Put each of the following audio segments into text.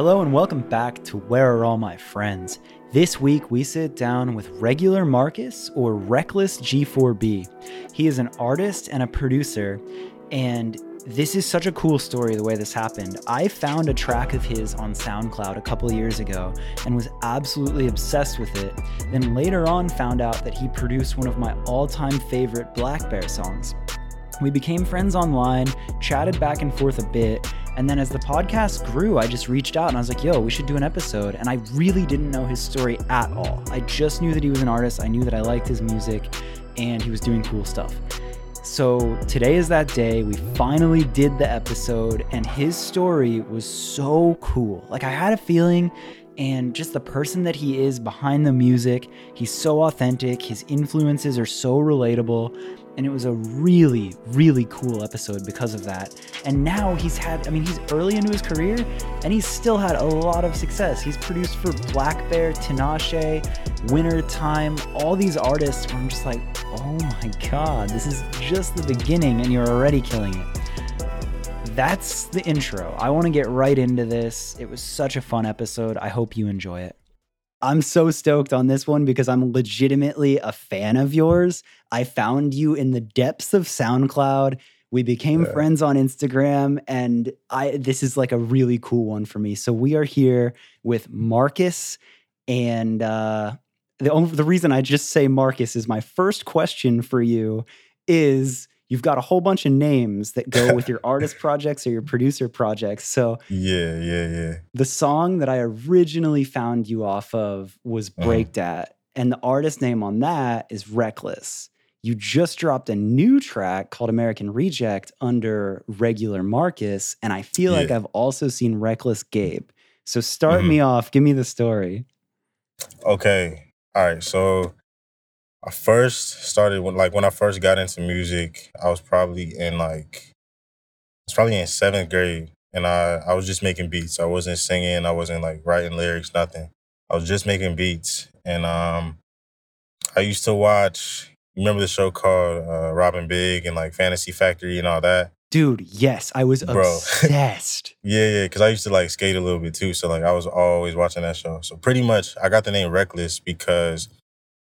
Hello and welcome back to Where Are All My Friends? This week we sit down with regular Marcus or Reckless G4B. He is an artist and a producer, and this is such a cool story the way this happened. I found a track of his on SoundCloud a couple years ago and was absolutely obsessed with it. Then later on found out that he produced one of my all-time favorite blackbear songs. We became friends online, chatted back and forth a bit, and then as the podcast grew, I just reached out and I was like, yo, we should do an episode. And I really didn't know his story at all. I just knew that he was an artist, I knew that I liked his music, and he was doing cool stuff. So today is that day. We finally did the episode, and his story was so cool. Like, I had a feeling and just the person that he is behind the music. He's so authentic, his influences are so relatable, and it was a really, really cool episode because of that. And now he's had, I mean, he's early into his career and he's still had a lot of success. He's produced for blackbear, Tinashe, Winter Time, all these artists where I'm just like, oh my god, this is just the beginning and you're already killing it that's the intro. I want to get right into this. It was such a fun episode. I hope you enjoy it. I'm so stoked on this one because I'm legitimately a fan of yours. I found you in the depths of SoundCloud. We became yeah. friends on Instagram and I this is like a really cool one for me. So we are here with Marcus and uh the only, the reason I just say Marcus is my first question for you is you've got a whole bunch of names that go with your artist projects or your producer projects. So yeah, yeah, yeah. The song that I originally found you off of was uh-huh. Break Dat, and the artist name on that is Reckless. You just dropped a new track called American Reject under Regular Marcus, and I feel yeah. like I've also seen Reckless Gabe. So start mm-hmm. me off. Give me the story. Okay. All right. So I first started when like when I first got into music, I was probably in like I was probably in seventh grade and I, I was just making beats. I wasn't singing, I wasn't like writing lyrics, nothing. I was just making beats. And um I used to watch remember the show called uh, Rob & Big and like Fantasy Factory and all that? Dude, yes, I was Bro. obsessed. yeah, yeah, because I used to like skate a little bit too. So like I was always watching that show. So pretty much I got the name Reckless because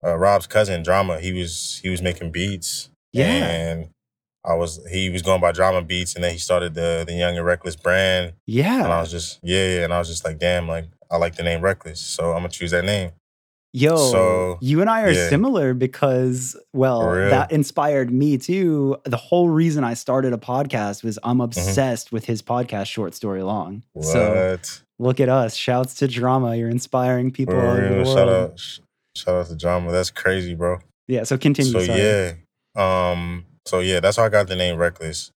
uh, Rob's cousin Drama. He was he was making beats. Yeah. And I was he was going by Drama Beats, and then he started the the Young and Reckless brand. Yeah. And I was just yeah, yeah, and I was just like, damn, like I like the name Reckless, so I'm gonna choose that name. Yo, so, you and I are yeah. similar because, well, that inspired me too. The whole reason I started a podcast was I'm mm-hmm. obsessed mm-hmm. with his podcast, Short Story Long. What? So look at us. Shouts to drama. You're inspiring people all over the world. Shout out, Shout out to Drama. That's crazy, bro. Yeah. So continue. So sorry. yeah. Um. So yeah, that's how I got the name Reckless.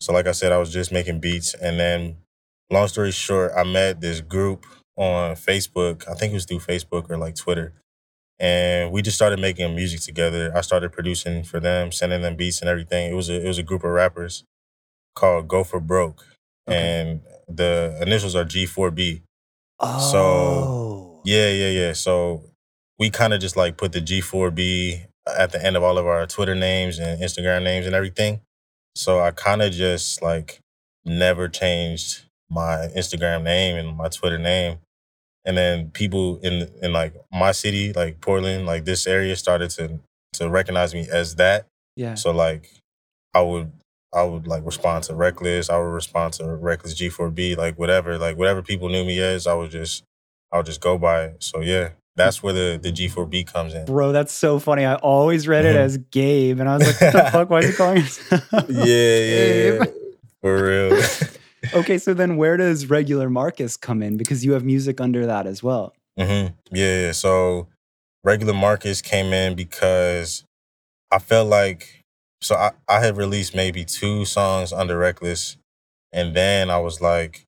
So like I said, I was just making beats, and then, long story short, I met this group on Facebook. I think it was through Facebook or like Twitter, and we just started making music together. I started producing for them, sending them beats and everything. It was a it was a group of rappers called Go for Broke, okay. and the initials are G4B. Oh. So yeah, yeah, yeah. So we kind of just like put the G4B at the end of all of our Twitter names and Instagram names and everything. So I kind of just like never changed my Instagram name and my Twitter name. And then people in in like my city, like Portland, like this area started to to recognize me as that. Yeah. So like I would I would like respond to Reckless, I would respond to Reckless G4B, like whatever, like whatever people knew me as, I would just I would just go by it. So yeah, that's where the, the G4B comes in. Bro, that's so funny. I always read it mm-hmm. as Gabe, and I was like, what the fuck? Why is he calling it? yeah, yeah, for real. okay, so then where does regular Marcus come in? Because you have music under that as well. Mm-hmm. Yeah, so regular Marcus came in because I felt like, so I, I had released maybe two songs under Reckless, and then I was like,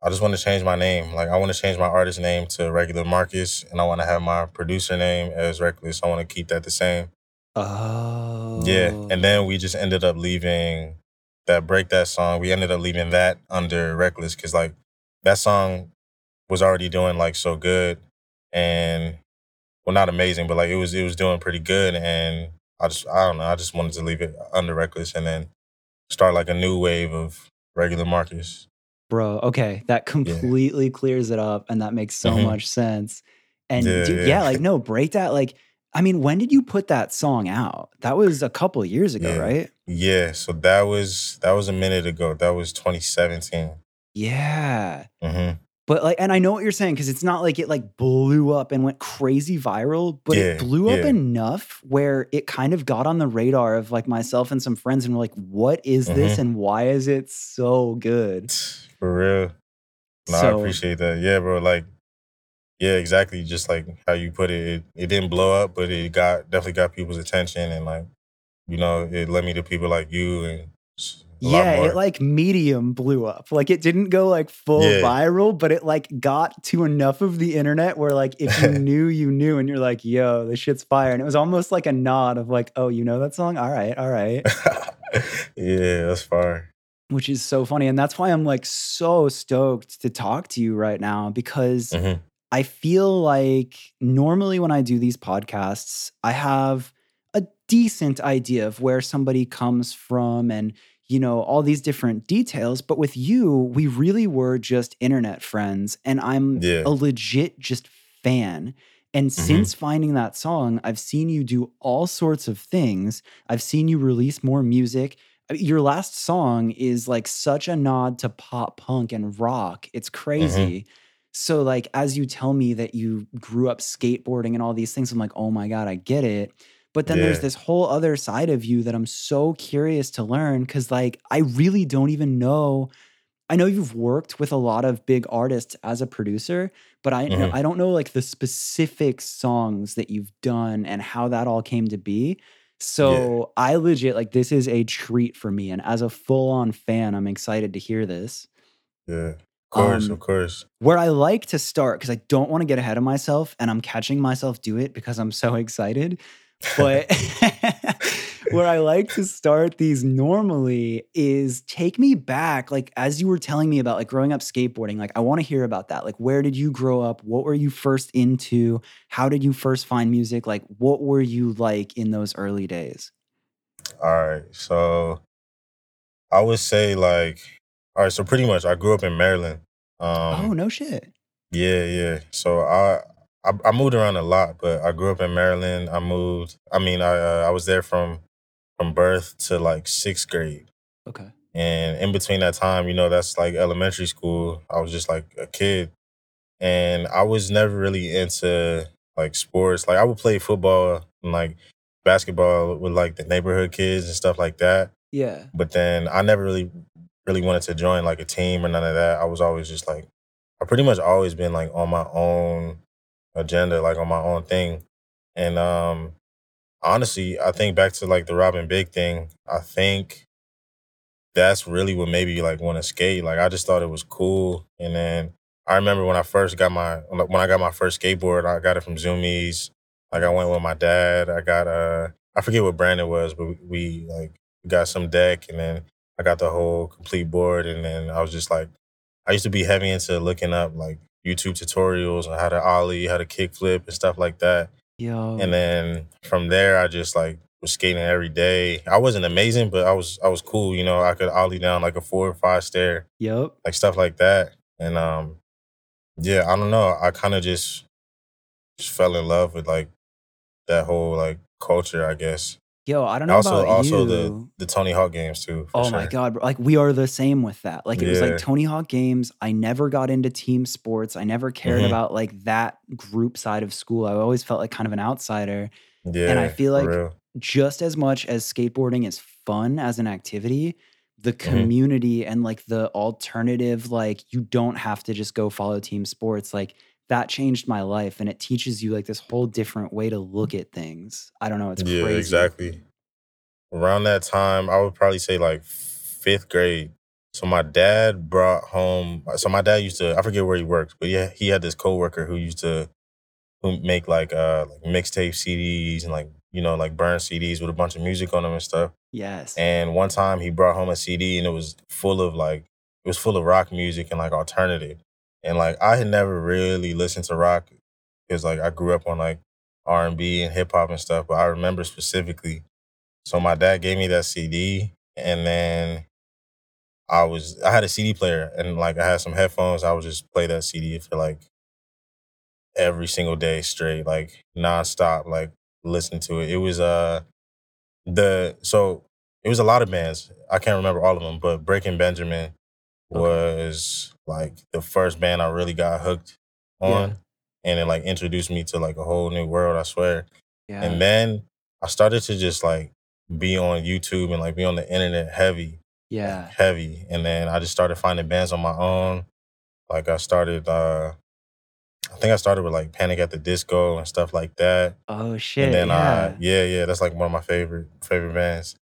I just want to change my name. Like I want to change my artist name to regular Marcus, and I want to have my producer name as Reckless. I want to keep that the same. Oh. Yeah, and then we just ended up leaving that break that song. We ended up leaving that under Reckless because like that song was already doing like so good, and well, not amazing, but like it was it was doing pretty good, and I just I don't know. I just wanted to leave it under Reckless, and then start like a new wave of regular Marcus. Bro, okay, that Yeah. completely clears it up, and that makes so Mhm. much sense. And Yeah, dude, yeah. yeah, like no, break that. Like, I mean, when did you put that song out? That was a couple years ago, Yeah. right? Yeah, so that was that was a minute ago. That was 2017. Yeah. hmm But like, and I know what you're saying because it's not like it like blew up and went crazy viral, but it Yeah, blew up yeah. enough where it kind of got on the radar of like myself and some friends, and we're like, "What is this? Mhm. And why is it so good?" For real. No, I appreciate that. Yeah, bro. Like, yeah, exactly. Just like how you put it, it, it didn't blow up, but it got definitely got people's attention, and like, you know, it led me to people like you and s- a lot yeah, it like medium blew up. Like it didn't go like full Yeah. viral, but it like got to enough of the internet where like if you knew, you knew, and you're like, "Yo, this shit's fire," and it was almost like a nod of like, "Oh, you know that song? All right, all right." yeah, that's fire. which is so funny. And that's why I'm like so stoked to talk to you right now because hmm I feel like normally when I do these podcasts, I have a decent idea of where somebody comes from and, you know, all these different details. But with you, we really were just internet friends. And I'm Yeah. a legit just fan. And mm-hmm. since finding that song, I've seen you do all sorts of things. I've seen you release more music. Uh, your last song is like such a nod to pop punk and rock. It's mm-hmm. crazy. So, like, as you tell me that you grew up skateboarding and all these things, I'm like, oh my God, I get it. But then there's this whole other side of you that I'm so curious to learn because, like, I really don't even know. I know you've worked with a lot of big artists as a producer, but I Mhm. I don't know like the specific songs that you've done and how that all came to be. So I legit like this is a treat for me, and as a full on fan, I'm excited to hear this. Yeah. Of course, Um, of course. Where I like to start, because I don't want to get ahead of myself, and I'm catching myself do it because I'm so excited. But where I like to start these normally is take me back, like as you were telling me about like growing up skateboarding. Like I want to hear about that. Like where did you grow up? What were you first into? How did you first find music? Like what were you like in those early days? All right. So I would say like, all right. So pretty much, I grew up in Maryland. Um, oh no shit. Yeah, yeah. So I, I I moved around a lot, but I grew up in Maryland. I moved. I mean, I uh, I was there from from birth to like sixth grade, Okay. and in between that time, you know, that's like elementary school. I was just like a kid, and I was never really into like sports. Like I would play football and like basketball with like the neighborhood kids and stuff like that. Yeah. But then I never really really wanted to join like a team or none of that. I was always just like I pretty much always been like on my own agenda, like on my own thing. And um honestly, I think back to like the Rob & Big thing, I think that's really what made me like want to skate. Like I just thought it was cool. And then I remember when I first got my when I got my first skateboard, I got it from Zumiez. Like I went with my dad. I got uh I forget what brand it was, but we like got some deck and then I got the whole complete board and then I was just like I used to be heavy into looking up like YouTube tutorials on how to ollie, how to kickflip and stuff like that. Yo. And then from there I just like was skating every day. I wasn't amazing, but I was I was cool, you know. I could ollie down like a four or five stair, yep. like stuff like that. And um yeah, I don't know. I kind of just just fell in love with like that whole like culture, I guess. Yo, I don't know also about also you. the the Tony Hawk games too. Oh my god, bro. Like we are the same with that. Like it was like Tony Hawk games. I never got into team sports. I never cared Mhm. about like that group side of school. I always felt like kind of an outsider. Yeah, and I feel like real. Just as much as skateboarding is fun as an activity, the Mm-hmm. community and like the alternative like you don't have to just go follow team sports like that changed my life and it teaches you like this whole different way to look at things. I don't know, it's yeah, crazy. exactly. Around that time, I would probably say like fifth grade. So my dad brought home. So my dad used to. I forget where he worked, but yeah, he had this coworker who used to who make like uh like mixtape CDs and like you know like burn CDs with a bunch of music on them and stuff. Yes. And one time he brought home a CD and it was full of like it was full of rock music and like alternative. And like I had never really listened to rock because like I grew up on like R and B and hip hop and stuff. But I remember specifically. So my dad gave me that CD and then I was I had a CD player and like I had some headphones. I would just play that CD for like every single day straight, like nonstop, like listening to it. It was uh the so it was a lot of bands. I can't remember all of them, but Breaking Benjamin Okay. was like the first band I really got hooked Yeah. on, and it like introduced me to like a whole new world. I swear. Yeah. And then I started to just like be on YouTube and like be on the internet heavy, like Yeah. heavy. And then I just started finding bands on my own. Like I started, uh I think I started with like Panic at the Disco and stuff like that. Oh shit. And then I, Yeah. yeah, yeah, that's like one of my favorite favorite bands.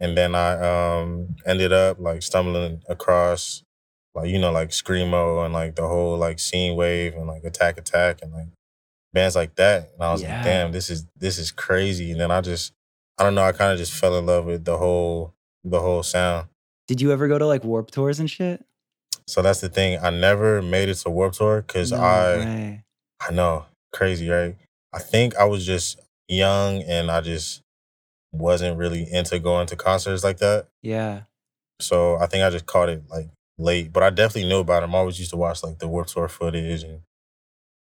And then I um ended up like stumbling across like you know like screamo and like the whole like scene wave and like attack attack and like bands like that. And I was like, damn, this is this is crazy. And then I just I don't know, I kind of just fell in love with the whole the whole sound. Did you ever go to like warp tours and shit? So that's the thing. I never made it to Warp Tour because No I way. I know crazy, right? I think I was just young and I just wasn't really into going to concerts like that. Yeah. So I think I just caught it like late, but I definitely knew about them. I always used to watch like the Warped Tour footage and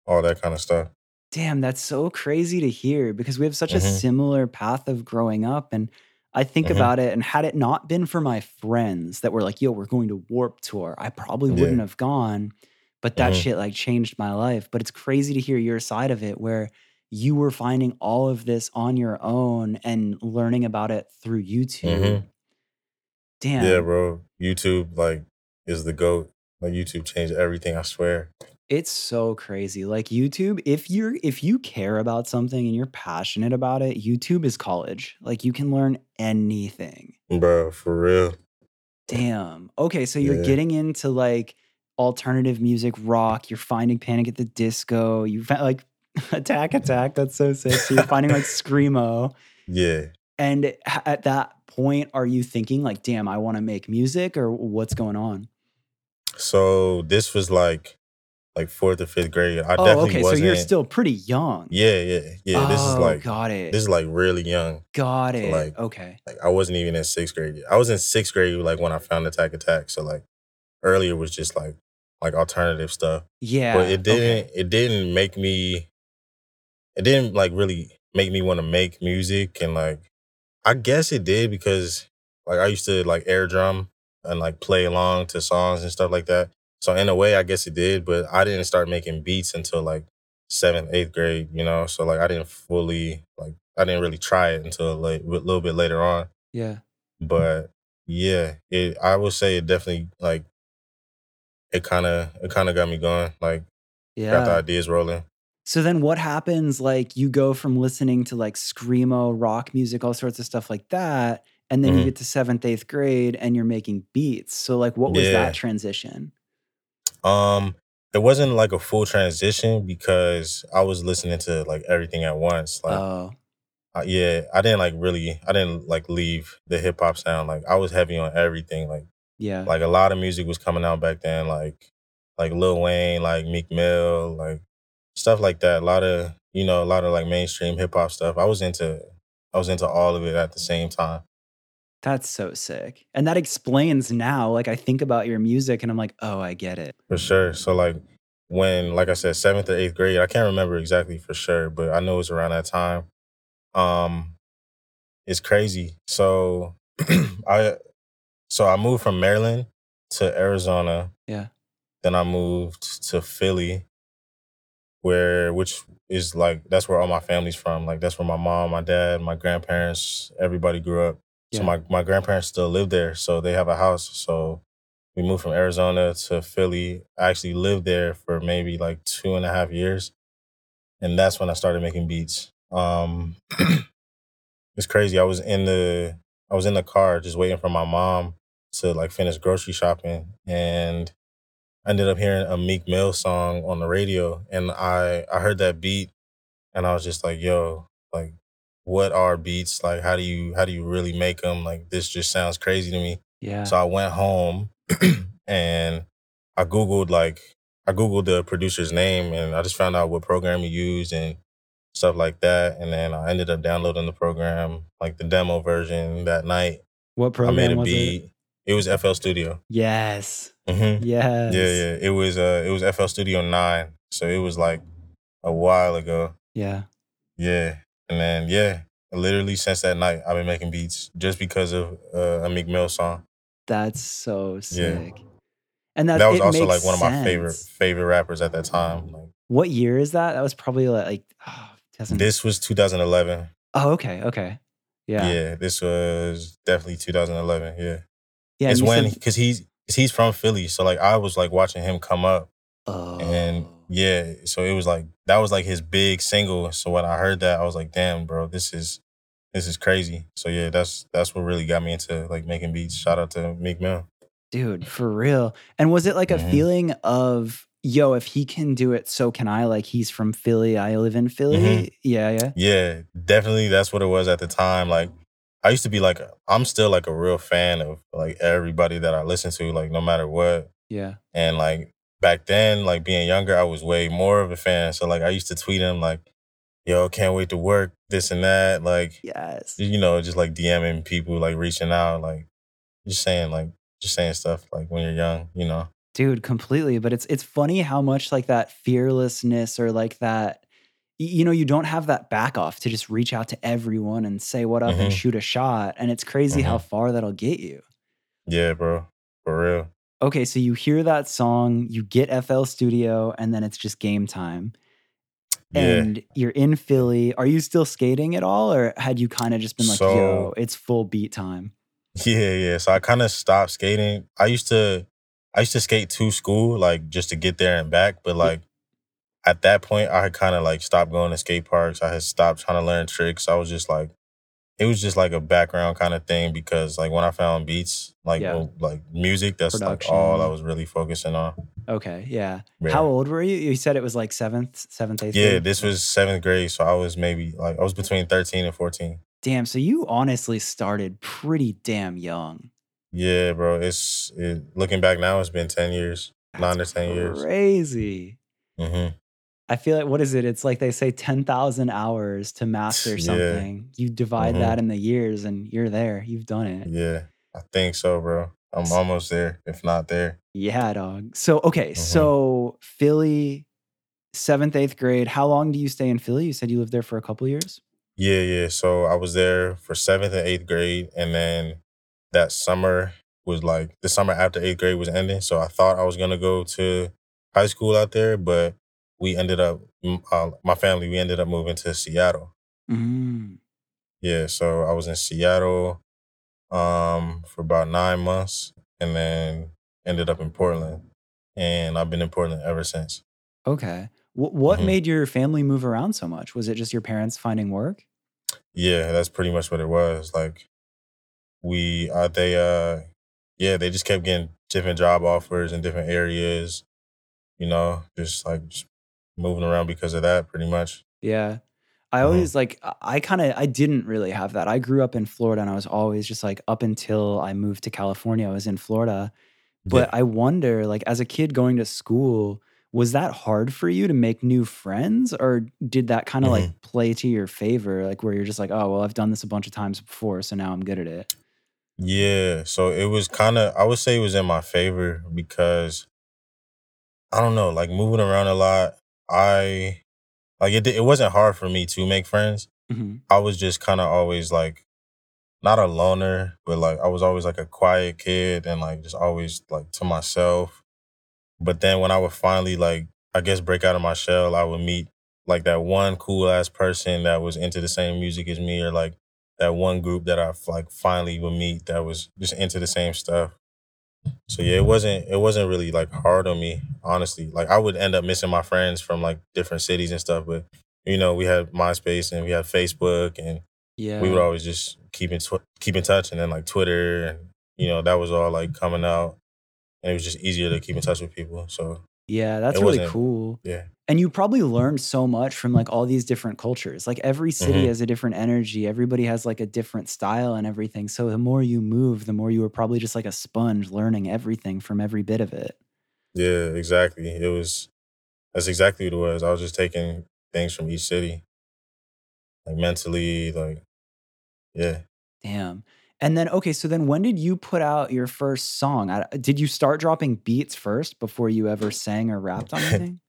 all that kind of stuff. Damn, that's so crazy to hear because we have such a Mhm. similar path of growing up. And I think Mhm. about it, and had it not been for my friends that were like, yo, we're going to Warp Tour, I probably Yeah. wouldn't have gone. But that Mhm. shit like changed my life. But it's crazy to hear your side of it where you were finding all of this on your own and learning about it through YouTube. Mhm. Damn. Yeah, bro. YouTube like is the goat. Like YouTube changed everything. I swear. It's so crazy. Like YouTube, if you're if you care about something and you're passionate about it, YouTube is college. Like you can learn anything. Bro, for real. Damn. Okay, so you're Yeah. getting into like alternative music, rock. You're finding Panic at the Disco. You found like Attack Attack. That's so sick. So you're finding like screamo. Yeah. And at that point, are you thinking like, damn, I want to make music, or what's going on? So this was like like fourth or fifth grade. I oh, definitely okay. So wasn't so you're still pretty young. Yeah, yeah, yeah. this is Oh, like got it. this is like really young. got it. like- okay. Like I wasn't even in sixth grade. yet. I was in sixth grade like when I found Attack Attack. So like earlier was just like like alternative stuff. Yeah. but it didn't it didn't make me it didn't like really make me want to make music and like I guess it did because like I used to like air drum and like play along to songs and stuff like that. So in a way I guess it did, but I didn't start making beats until like seventh, eighth grade, you know. So like I didn't fully like I didn't really try it until like a little bit later on. Yeah. But yeah, it I would say it definitely like it kind of it kind of got me going. Like yeah. got the ideas rolling. So then what happens? Like you go from listening to like screamo, rock music, all sorts of stuff like that, and then you Mhm. get to seventh, eighth grade, and you're making beats. So like, what was Yeah. that transition? Um, it wasn't like a full transition because I was listening to like everything at once. Like, Oh, uh, yeah, I didn't like really, I didn't like leave the hip hop sound. Like, I was heavy on everything. Like, yeah, like a lot of music was coming out back then. Like, like Lil Wayne, like Meek Mill, like stuff like that. A lot of, you know, a lot of like mainstream hip hop stuff. I was into, I was into all of it at the same time. that's so sick. And that explains now. Like I think about your music, and I'm like, oh, I get it. For sure. So like when, like I said, seventh or eighth grade, I can't remember exactly for sure, but I know it was around that time. Um, it's crazy. So I, so I moved from Maryland to Arizona. Yeah. Then I moved to Philly, where which is like that's where all my family's from. Like that's where my mom, my dad, my grandparents, everybody grew up. So my my grandparents still live there, so they have a house. So we moved from Arizona to Philly. I actually lived there for maybe like two and a half years, and that's when I started making beats. Um, it's crazy. I was in the I was in the car just waiting for my mom to like finish grocery shopping, and I ended up hearing a Meek Mill song on the radio, and I I heard that beat, and I was just like, "Yo, like, what are beats? Like, how do you how do you really make them? Like, this just sounds crazy to me." Yeah. So I went home and I googled like I googled the producer's name, and I just found out what program he used and stuff like that, and then I ended up downloading the program, like the demo version that night. what program I made a was beat. it? It was FL Studio. Yes. Hmm Yes. Yeah, yeah. It was uh it was FL Studio nine. So it was like a while ago. Yeah. Yeah. And then yeah, literally since that night I've been making beats just because of uh, a Meek Mill song. That's so sick. Yeah. And that That was also like one of my favorite favorite rappers at that time. Like What year is that? That was probably like, like oh, this was 2011. Oh, okay, okay. Yeah. Yeah, this was definitely 2011. Yeah. Yeah. it's when because he's cause he's from Philly, so like I was like watching him come up, and Oh. yeah, so it was like that was like his big single. So when I heard that, I was like, damn, bro, this is this is crazy. So yeah, that's that's what really got me into like making beats. Shout out to Meek Mill. dude for real and was it like a Mhm. feeling of yo if he can do it so can i like he's from philly i live in philly Mhm. yeah yeah Yeah, definitely that's what it was at the time. Like I used to be like I'm still like a real fan of like everybody that I listen to, like no matter what. yeah And like back then, like being younger, I was way more of a fan. So like I used to tweet him like, yo, can't wait to work, this and that. Like yes you know, just like DMing people, like reaching out, like just saying like just saying stuff like when you're young, you know. dude completely but it's it's funny how much like that fearlessness or like that you know you don't have that back off to just reach out to everyone and say what up and Mhm. shoot a shot and it's crazy how far that'll get you Yeah, bro. For real. okay so you hear that song you get fl studio and then it's just game time Yeah. and you're in Philly. Are you still skating at all, or had you kind of just been like, "Yo, it's full beat time"? Yeah, yeah. So I kind of stopped skating. I used to I used to skate to school, like just to get there and back. But like at that point I had kind of like stopped going to skate parks. I had stopped trying to learn tricks. I was just like it was just like a background kind of thing because like when I found beats, like Yeah. well, like music, that's like all I was really focusing on. Okay, yeah. How old were you? You said it was like seventh, seventh, eighth. Yeah, grade? this was seventh grade, so I was maybe like I was between thirteen and fourteen. damn. So you honestly started pretty damn young. Yeah, bro. It's it, looking back now, it's been ten years, nine to ten years. Crazy. hmm I feel like what is it? It's like they say ten thousand hours to master Yeah. something. You divide Mhm. that in the years, and you're there. You've done it. Yeah, I think so, bro. I'm almost there, if not there. Yeah, dog. So okay, Mhm. so Philly, seventh, eighth grade. How long do you stay in Philly? You said you lived there for a couple years. Yeah, yeah. So I was there for seventh and eighth grade, and then that summer was like the summer after eighth grade was ending. So I thought I was gonna go to high school out there, but we ended up, uh, my family, we ended up moving to Seattle. Mm. Yeah, so I was in Seattle um, for about nine months, and then ended up in Portland, and I've been in Portland ever since. Okay. Wh- what Mhm. made your family move around so much? Was it just your parents finding work? Yeah, that's pretty much what it was. Like we uh they uh yeah, they just kept getting different job offers in different areas, you know, just like just moving around because of that pretty much. Yeah. I Mhm. always like I- I kind of I didn't really have that. I grew up in Florida and I was always just like up until I moved to California, I was in Florida. But Yeah. I wonder like as a kid going to school, was that hard for you to make new friends or did that kind of Mm-hmm. like play to your favor like where you're just like, "Oh, well, I've done this a bunch of times before, so now I'm good at it." Yeah, so it was kind of I would say it was in my favor because I don't know, like moving around a lot. I like it. It wasn't hard for me to make friends. Mhm. I was just kind of always like not a loner, but like I was always like a quiet kid and like just always like to myself. But then when I would finally like I guess break out of my shell, I would meet like that one cool ass person that was into the same music as me, or like that one group that I like finally would meet that was just into the same stuff. So yeah, it wasn't it wasn't really like hard on me, honestly. Like I would end up missing my friends from like different cities and stuff, but you know, we had MySpace and we had Facebook and Yeah. we would always just keep in tw- keep in touch and then like Twitter and you know, that was all like coming out and it was just easier to keep in touch with people. So Yeah, that's It really cool. yeah. And you probably learned so much from like all these different cultures. Like every city Mhm. has a different energy. Everybody has like a different style and everything. So the more you move, the more you were probably just like a sponge learning everything from every bit of it. Yeah, exactly. It was that's exactly what it was. I was just taking things from each city. Like mentally, like yeah. Damn. And then, okay, so then when did you put out your first song? I- Did you start dropping beats first before you ever sang or rapped on anything?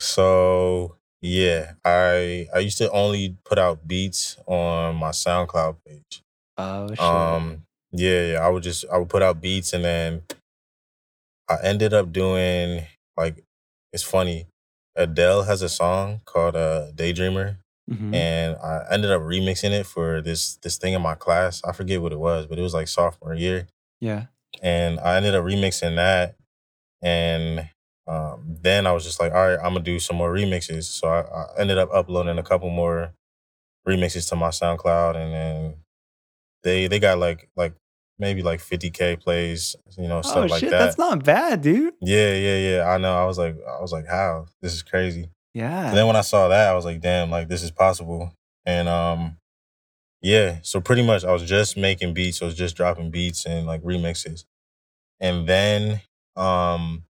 So yeah, I I used to only put out beats on my SoundCloud page. Oh shit. Um, yeah, yeah, I would just I would put out beats and then I ended up doing like it's funny. Adele has a song called uh Daydreamer Mhm. and I ended up remixing it for this this thing in my class. I forget what it was, but it was like sophomore year. Yeah. And I ended up remixing that and um, then I was just like, all right, I'm gonna do some more remixes. So I, I ended up uploading a couple more remixes to my SoundCloud and then they they got like like maybe like 50k plays, you know, Oh stuff like shit, that. that's not bad, dude. Yeah, yeah, yeah. I know. I was like, I was like, how? This is crazy. And then when I saw that, I was like, damn, like this is possible. And um, yeah. So pretty much, I was just making beats. I was just dropping beats and like remixes. And then um,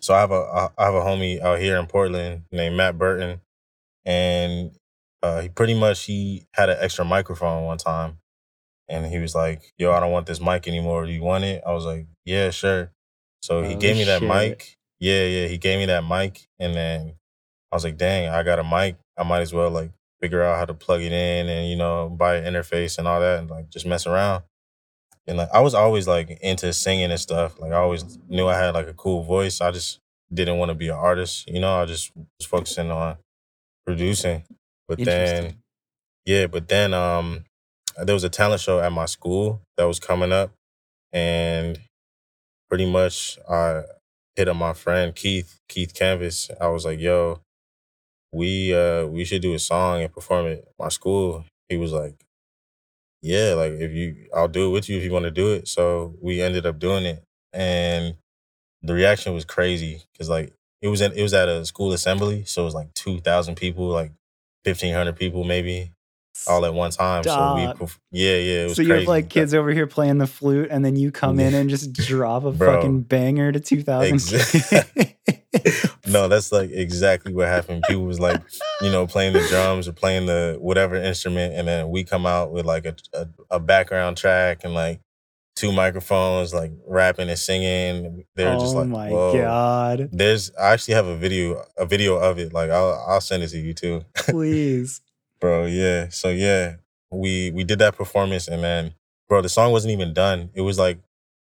so I have a I have a homie out here in Portland named Matt Burton, and uh, he pretty much he had an extra microphone one time, and he was like, "Yo, I don't want this mic anymore. Do you want it?" I was like, "Yeah, sure." So he Oh gave me that shit. mic. Yeah, yeah, he gave me that mic, and then I was like, "Dang, I got a mic. I might as well like figure out how to plug it in and you know buy an interface and all that, and like just mess around." And like I was always like into singing and stuff. Like I always knew I had like a cool voice. I just didn't want to be an artist. You know, I just was focusing on producing. But then yeah, but then um there was a talent show at my school that was coming up and pretty much I hit up my friend Keith, Keith Canvas. I was like, yo, we uh we should do a song and perform it at my school. He was like, Yeah, like if you I'll do it with you if you want to do it. So we ended up doing it. And the reaction was crazy because like it was at it was at a school assembly, so it was like two thousand people, like fifteen hundred people maybe, all at one time. So we, perf- yeah, yeah, it was So you have like kids over here playing the flute, and then you come in and just drop a Bro. fucking banger to two thousand. Exa- no, that's like exactly what happened. People was like, you know, playing the drums or playing the whatever instrument, and then we come out with like a a, a background track and like two microphones, like rapping and singing. They're oh just like, Oh my whoa. god! There's I actually have a video a video of it. Like I'll I'll send it to you too. Please. bro, yeah. So yeah, we we did that performance and then bro, the song wasn't even done. It was like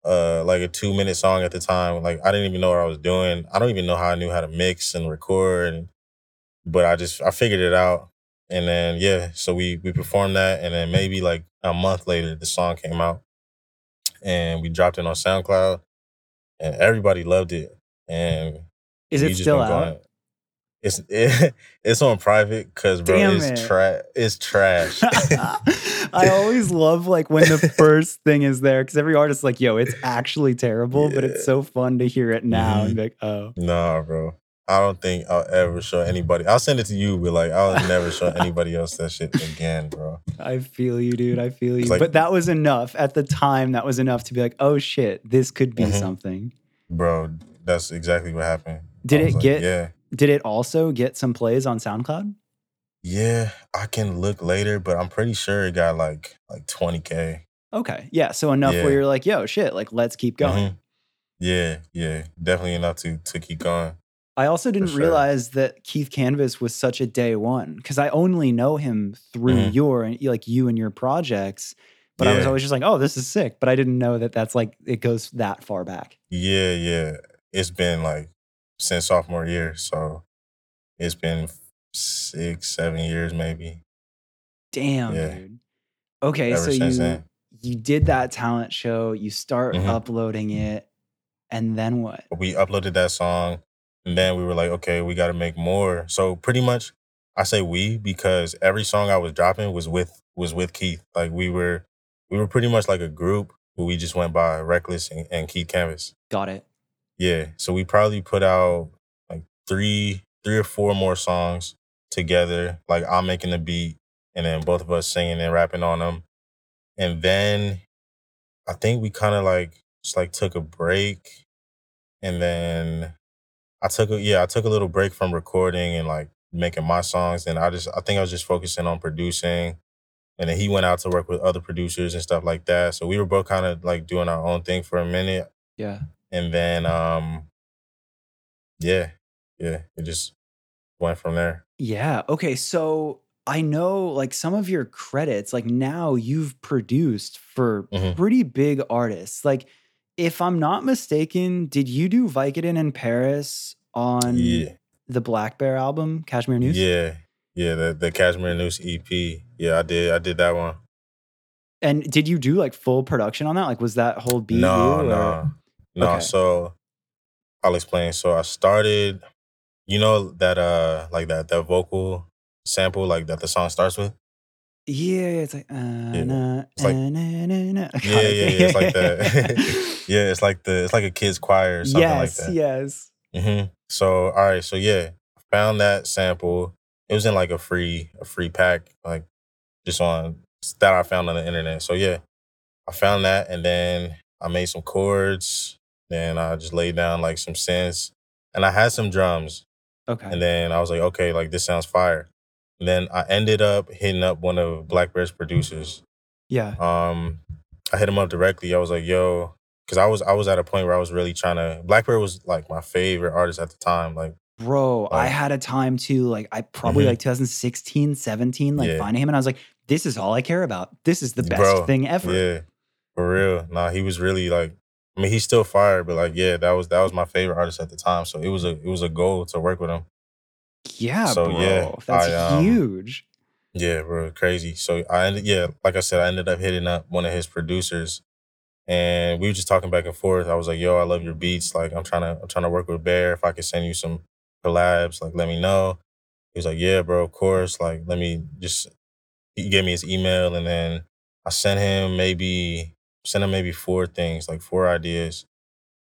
uh like a 2 minute song at the time. Like I didn't even know what I was doing. I don't even know how I knew how to mix and record and but I just I figured it out. And then yeah, so we we performed that and then maybe like a month later the song came out and we dropped it on SoundCloud and everybody loved it. And Is it still out? going- It's it, it's on private because bro, Damn it's it. trash. It's trash. I always love like when the first thing is there because every artist's like, "Yo, it's actually terrible," but it's so fun to hear it now and be like, "Oh, nah, bro. I don't think I'll ever show anybody. I'll send it to you, but like I'll never show anybody else that shit again, bro. I feel you, dude. I feel you." Like- but that was enough at the time. That was enough to be like, "Oh shit, this could be Mhm. something." Bro, that's exactly what happened. Did it like, get- Yeah, Did it also get some plays on SoundCloud? yeah. I can look later, but I'm pretty sure it got like like 20k. Okay, yeah. So enough Yeah. where you're like, "Yo, shit, like let's keep going." Mhm. Yeah, yeah, definitely enough to to keep going. I also didn't sure. realize that Keith Canvas was such a day one because I only know him through Mhm. your like you and your projects. But I was always just like, oh, this is sick. But I didn't know that that's like it goes that far back. Yeah, yeah. It's been like since sophomore year, so it's been six, seven years maybe. Damn, Yeah. dude. Okay, Ever so you then. you did that talent show. You start Mhm. uploading it, and then what? we uploaded that song and then we were like okay we got to make more so pretty much i say we because every song i was dropping was with was with keith like we were we were pretty much like a group but we just went by reckless and, and keith canvas Got it. Yeah so we probably put out like three three or four more songs together like i'm making the beat and then both of us singing and rapping on them and then i think we kind of like just like took a break and then I took a yeah, I took a little break from recording and like making my songs and I just I think I was just focusing on producing and then he went out to work with other producers and stuff like that. So we were both kind of like doing our own thing for a minute, Yeah. And then um, yeah, yeah, it just went from there. Yeah. Okay. So I know like some of your credits, like now you've produced for Mhm. pretty big artists. Like, if I'm not mistaken, did you do Vicodin in Paris on Yeah, the Black Bear album, Cashmere Noise? yeah, yeah. The the Cashmere Noise EP. Yeah, I did. I did that one. And did you do like full production on that? Like, was that whole beat No, you? Or? no, no. Okay. So I'll explain. So I started, you know that uh like that that vocal sample like that the song starts with. Yeah, it's like, uh, nah, It's like- uh, nah, nah, nah. Yeah, yeah, yeah. It's like that. yeah, it's like the it's like a kid's choir or something yes, like that. yes. hmm So all right, so yeah, I found that sample. It was in like a free a free pack, like just on that I found on the internet. So yeah, I found that, and then I made some chords. Then I just laid down like some synths, and I had some drums. Okay. And then I was like, okay, like this sounds fire. And then I ended up hitting up one of Black Bear's producers. yeah. Um, I hit him up directly. I was like, yo, because I was I was at a point where I was really trying to. Black Bear was like my favorite artist at the time. Like, Bro, I had a time too, like I probably Mhm. like 2016, 17, like Yeah. finding him and I was like, this is all I care about. This is the best Bro, thing ever. yeah, for real. Nah, he was really like. I mean, he's still fired, but like, yeah, that was that was my favorite artist at the time. So it was a it was a goal to work with him. Yeah, So, bro. yeah, That's I, um, huge. Yeah, bro, crazy. So I ended, yeah, like I said, I ended up hitting up one of his producers, and we were just talking back and forth. I was like, "Yo, I love your beats. Like, I'm trying to, I'm trying to work with Bear. If I could send you some collabs, like, let me know." He was like, "Yeah, bro, of course. Like, let me just." He gave me his email, and then I sent him maybe sent him maybe four things, like four ideas,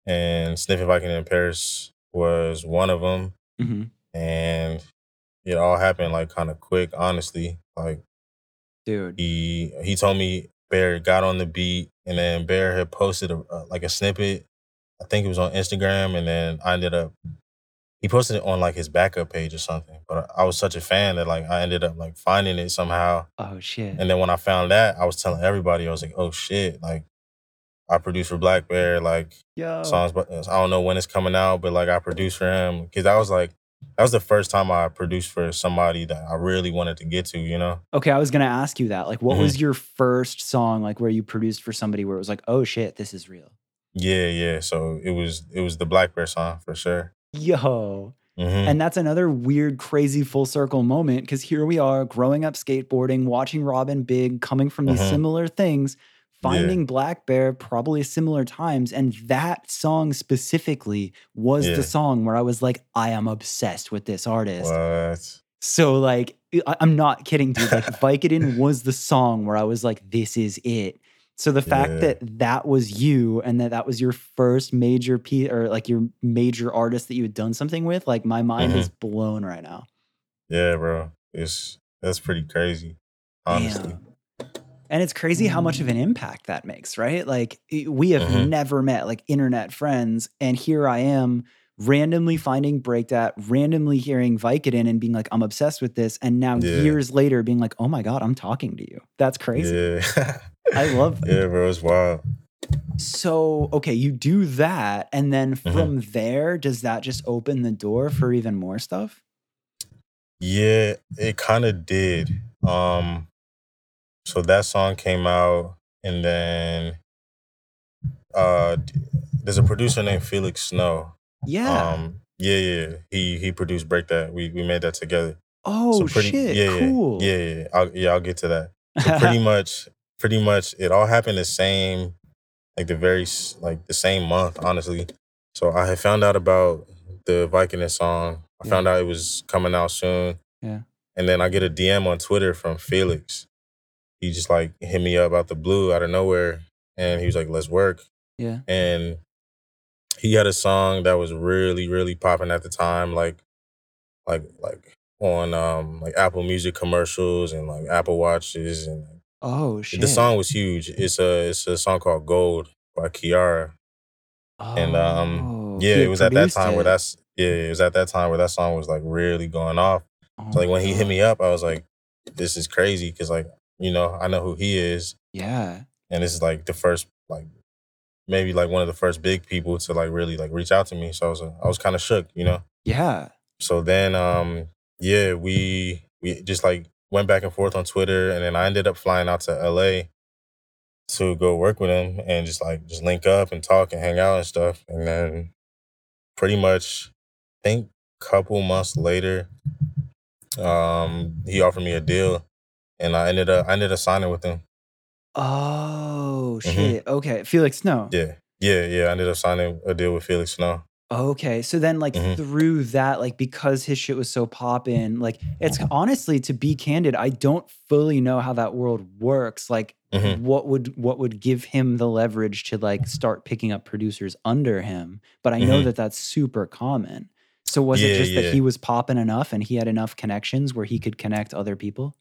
and Sniffing Viking in Paris was one of them, hmm and it all happened like kind of quick, honestly. Like Dude. he he told me Bear got on the beat, and then Bear had posted a, a, like a snippet. I think it was on Instagram, and then I ended up he posted it on like his backup page or something. But I was such a fan that like I ended up like finding it somehow. Oh shit. And then when I found that, I was telling everybody I was like, "Oh shit!" Like I produced for Black Bear, like Yo. songs, but I don't know when it's coming out, but like I produced for him because that was like that was the first time I produced for somebody that I really wanted to get to, you know. Okay, I was gonna ask you that. Like, what Mhm. was your first song like where you produced for somebody where it was like, oh shit, this is real? Yeah, yeah. So it was it was the Black Bear song for sure. Yo. hmm And that's another weird, crazy full circle moment because here we are growing up skateboarding, watching Rob & Big, coming from these Mhm. similar things, Yeah. finding Black Bear probably similar times. And that song specifically was Yeah. the song where I was like, I am obsessed with this artist. What? So, like, I- I'm not kidding, dude. Like, Vicodin was the song where I was like, this is it. So the fact Yeah. that that was you and that that was your first major piece or like your major artist that you had done something with, like my mind Mhm. is blown right now. Yeah, bro. It's that's pretty crazy. Honestly. Damn. And it's crazy how much of an impact that makes, right? Like we have Mhm. never met like internet friends, and here I am randomly finding Breakdat, randomly hearing Vicodin and being like, I'm obsessed with this. And now Yeah. years later being like, oh my God, I'm talking to you. That's crazy. Yeah. I love that. Yeah, bro. It's wild. So, okay, you do that. And then Mhm. from there, does that just open the door for even more stuff? Yeah, it kind of did. Um, so that song came out, and then uh, there's a producer named Felix Snow. Yeah. Um, yeah, yeah, he he produced Break That. We we made that together. oh, so pretty, shit. yeah, cool. yeah, yeah, yeah. I'll, yeah, I'll get to that. So pretty much, pretty much, it all happened the same, like the very like the same month, honestly. So I had found out about the Viking song. I Yeah. found out it was coming out soon. Yeah. And then I get a DM on Twitter from Felix. He just like hit me up out the blue, out of nowhere, and he was like, "Let's work." yeah. And he had a song that was really, really popping at the time, like, like, like on um like Apple Music commercials and like Apple Watches, and Oh, shit. the song was huge. It's a it's a song called Gold by Kiiara. and, um, Oh, Yeah, it was at that time where that's yeah, it was at that time where that song was like really going off. Oh So like when he hit me up, I was like, this is crazy because like you know, I know who he is, Yeah. and this is like the first like maybe like one of the first big people to like really like reach out to me. So I was uh, I was kind of shook, you know. Yeah. So then um yeah, we we just like went back and forth on Twitter, and then I ended up flying out to LA to go work with him and just like just link up and talk and hang out and stuff. And then pretty much, I think couple months later, um, he offered me a deal, and I ended up I ended up signing with him. Oh Mhm. shit. Okay. Felix Snow. Yeah, yeah, yeah. I ended up signing a deal with Felix Snow. Okay. So then like Mhm. through that, like because his shit was so poppin', like it's honestly to be candid, I don't fully know how that world works. Like Mhm. what would what would give him the leverage to like start picking up producers under him? But I know Mhm. that that's super common. So was it just yeah. that he was popping enough and he had enough connections where he could connect other people?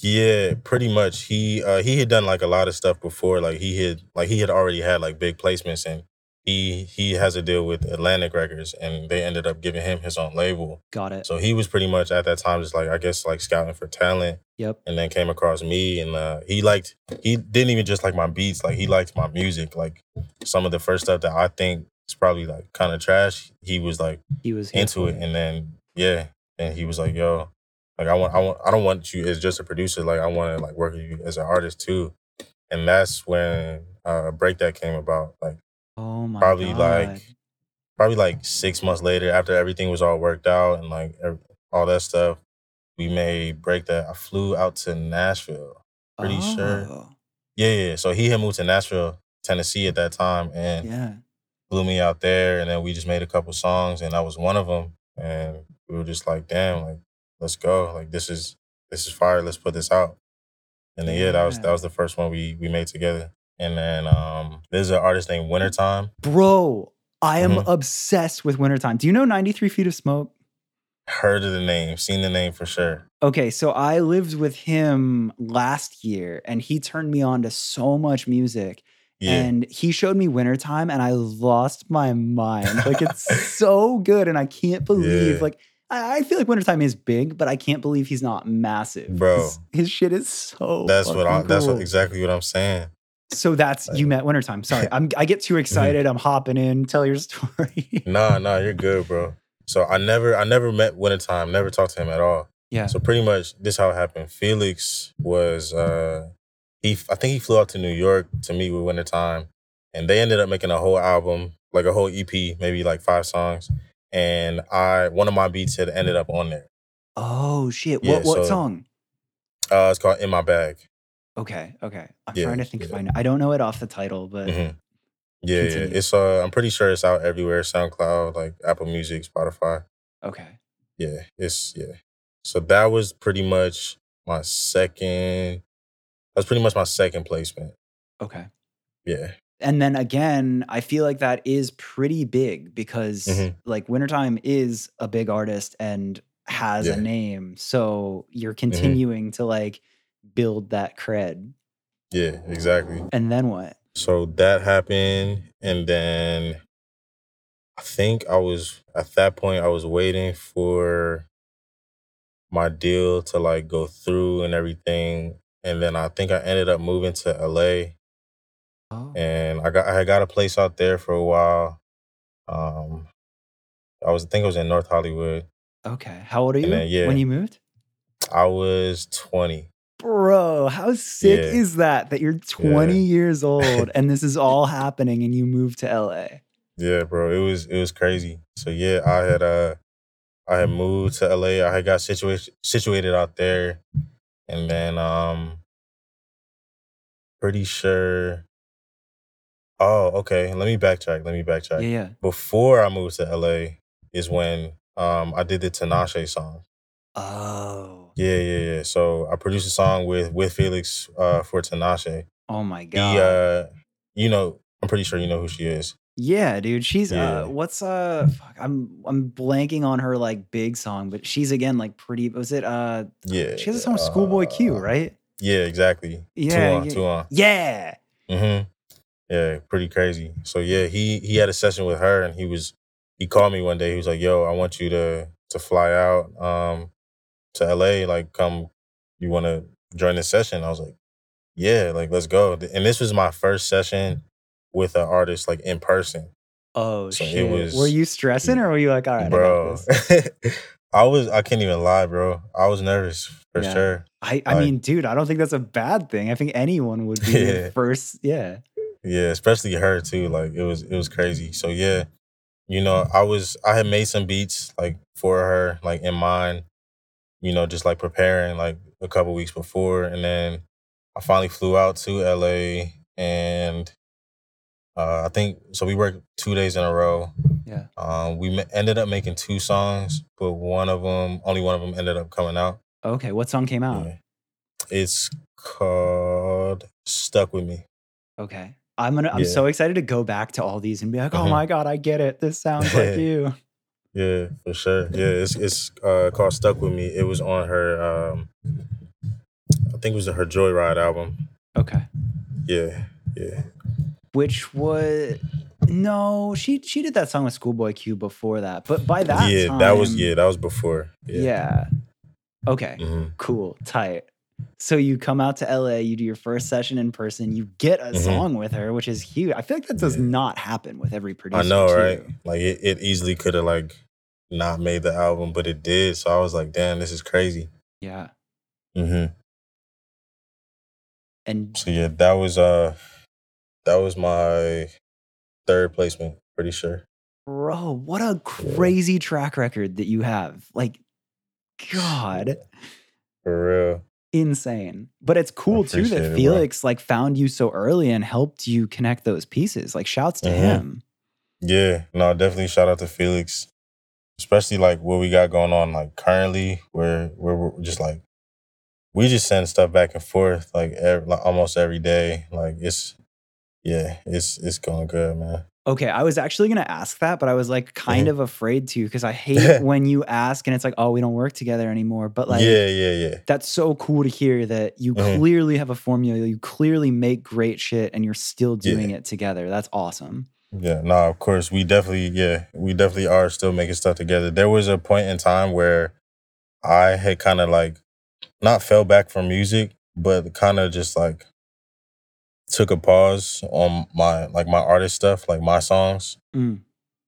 Yeah, pretty much. He uh he had done like a lot of stuff before. Like he had like he had already had like big placements and he he has a deal with Atlantic Records and they ended up giving him his own label. Got it. So he was pretty much at that time just like I guess like scouting for talent Yep. and then came across me and uh he liked he didn't even just like my beats, like he liked my music. Like some of the first stuff that I think is probably like kind of trash, he was like He was into for it and then yeah, and he was like, "Yo, like I want I want I don't want you as just a producer, like I want to like work with you as an artist too." And that's when uh Break That came about. Like Oh my probably god. like probably like 6 months later after everything was all worked out and like all that stuff, we made Break That. I flew out to Nashville. pretty sure. Oh, Yeah, yeah. So he had moved to Nashville, Tennessee at that time and Yeah. flew me out there and then we just made a couple songs and that was one of them and we were just like damn like let's go like this is this is fire let's put this out and then yeah that was that was the first one we we made together and then um there's an artist named Wintertime Bro, I am Mhm. obsessed with wintertime. Do you know 93 Feet of Smoke? heard of the name seen the name for sure Okay, so I lived with him last year and he turned me on to so much music. yeah And he showed me Wintertime and I lost my mind. Like it's so good. And I can't believe, Yeah. like, I, I feel like Wintertime is big, but I can't believe he's not massive. Bro. His, his shit is so that's what I fucking that's what, exactly what I'm saying So that's you met Wintertime. Sorry, I'm I get too excited. I'm hopping in. Tell your story. nah nah you're good bro so I never I never met Wintertime never talked to him at all yeah. So pretty much this how it happened. Felix was uh he I think he flew out to New York to meet with Wintertime and they ended up making a whole album, like a whole EP, maybe like five songs. And I one of my beats had ended up on there. Oh shit! Yeah, what what so- song? Uh it's called In My Bag. Okay, okay. I'm Yeah, trying to think if. I know. I don't know it off the title, but hmm Yeah, yeah. It's uh I'm pretty sure it's out everywhere, SoundCloud, like Apple Music, Spotify. okay. Yeah, it's yeah. So that was pretty much my second that's pretty much my second placement. Okay. Yeah. And then again, I feel like that is pretty big because Mhm. like Wintertime is a big artist and has Yeah. Mm-hmm. a name. So you're continuing to like build that cred. Yeah, exactly. And then what? So that happened, and then I think I was at that point I was waiting for my deal to like go through and everything, and then I think I ended up moving to LA, Oh. and I got I had got a place out there for a while. Um, I was I think it was in North Hollywood. Okay. How old are you then, yeah. when you moved? I was twenty. Bro, how sick Yeah. is that that you're 20 Yeah. years old and this is all happening and you moved to LA? Yeah, bro, it was it was crazy. So yeah, I had uh I had moved to LA. I had got situated situated out there, and then um, pretty sure. Oh, okay. Let me backtrack. Let me backtrack. Yeah, yeah. Before I moved to LA is when um I did the Tinashe song. Oh. Yeah, yeah, yeah. So I produced a song with with Felix uh for Tinashe. Oh my He god. uh, you know, I'm pretty sure you know who she is. yeah, dude. She's Yeah. uh what's uh fuck, I'm I'm blanking on her like big song, but she's again like pretty was it uh Yeah. she has a song with Schoolboy Q, uh, right? Yeah, exactly. Yeah, two on, yeah. two on. Yeah. Mm-hmm. Yeah, pretty crazy. So yeah, he he had a session with her, and he was he called me one day. He was like, "Yo, I want you to to fly out um to LA. Like, come. You want to join this session. I was like, yeah, like let's go. And this was my first session with an artist like in person. Oh So it Was, were you stressing or were you like, all right, I bro. this? I was I can't even lie, bro. I was nervous for Yeah. sure. I, I Like- mean, dude, I don't think that's a bad thing. I think anyone would be Yeah. first. Yeah. Yeah, especially her too. Like it was it was crazy. So yeah, you know, I was I had made some beats like for her, like in mind, you know, just like preparing like a couple weeks before. And then I finally flew out to LA and uh I think so we worked two days in a row. Yeah. Um we ma- ended up making two songs, but one of them only one of them ended up coming out. Okay. What song came out? Yeah. It's called Stuck With Me. Okay. I'm gonna. I'm Yeah. so excited to go back to all these and be like, oh Mhm. my god, I get it. This sounds like you. Yeah, for sure. Yeah, it's it's uh, called "Stuck with Me." It was on her, um, I think it was her Joyride album. Okay. Yeah, yeah, Which was no, she she did that song with Schoolboy Q before that, but by that yeah. time, that was yeah, that was before. yeah. Yeah. Okay. hmm Cool. Tight. So you come out to LA, you do your first session in person, you get a Mhm. song with her, which is huge. I feel like that does Yeah. not happen with every producer. I know, too. right? Like it, it easily could have like not made the album, but it did. So I was like, damn, this is crazy. Yeah. Mm-hmm. And So yeah, that was uh, that was my third placement. Pretty sure. bro, what a crazy track record that you have. Like, God. For real. Insane. But it's cool too that it. Felix like found you so early and helped you connect those pieces. Like shouts to Mhm. him. Yeah, no, definitely shout out to Felix, especially like what we got going on like currently, where we're just like we just send stuff back and forth like, ev like almost every day. Like it's yeah, it's it's going good, man. Okay, I was actually gonna ask that, but I was like kind Mhm. of afraid to because I hate when you ask and it's like, oh, we don't work together anymore. But like yeah, yeah, yeah. that's so cool to hear that you Mhm. clearly have a formula, you clearly make great shit and you're still Yeah. doing it together. That's awesome. Yeah, no, of course we definitely yeah, we definitely are still making stuff together. There was a point in time where I had kind of like not fell back from music, but kind of just like took a pause on my like my artist stuff, like my songs. Mm.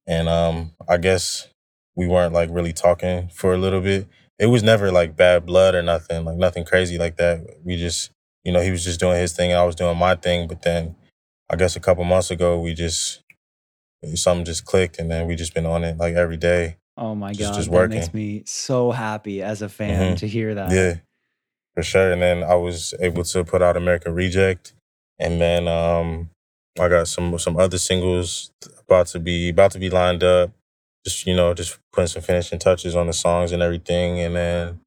And um I guess we weren't like really talking for a little bit. It was never like bad blood or nothing, like nothing crazy like that. We just, you know, he was just doing his thing and I was doing my thing, but then I guess a couple months ago we just something just clicked and then we just been on it like every day. Oh my Just- god, just that makes me so happy as a fan Mhm. to hear that. Yeah, for sure. And then I was able to put out American Reject, and then um, I got some some other singles about to be about to be lined up. Just you know, just putting some finishing touches on the songs and everything, and then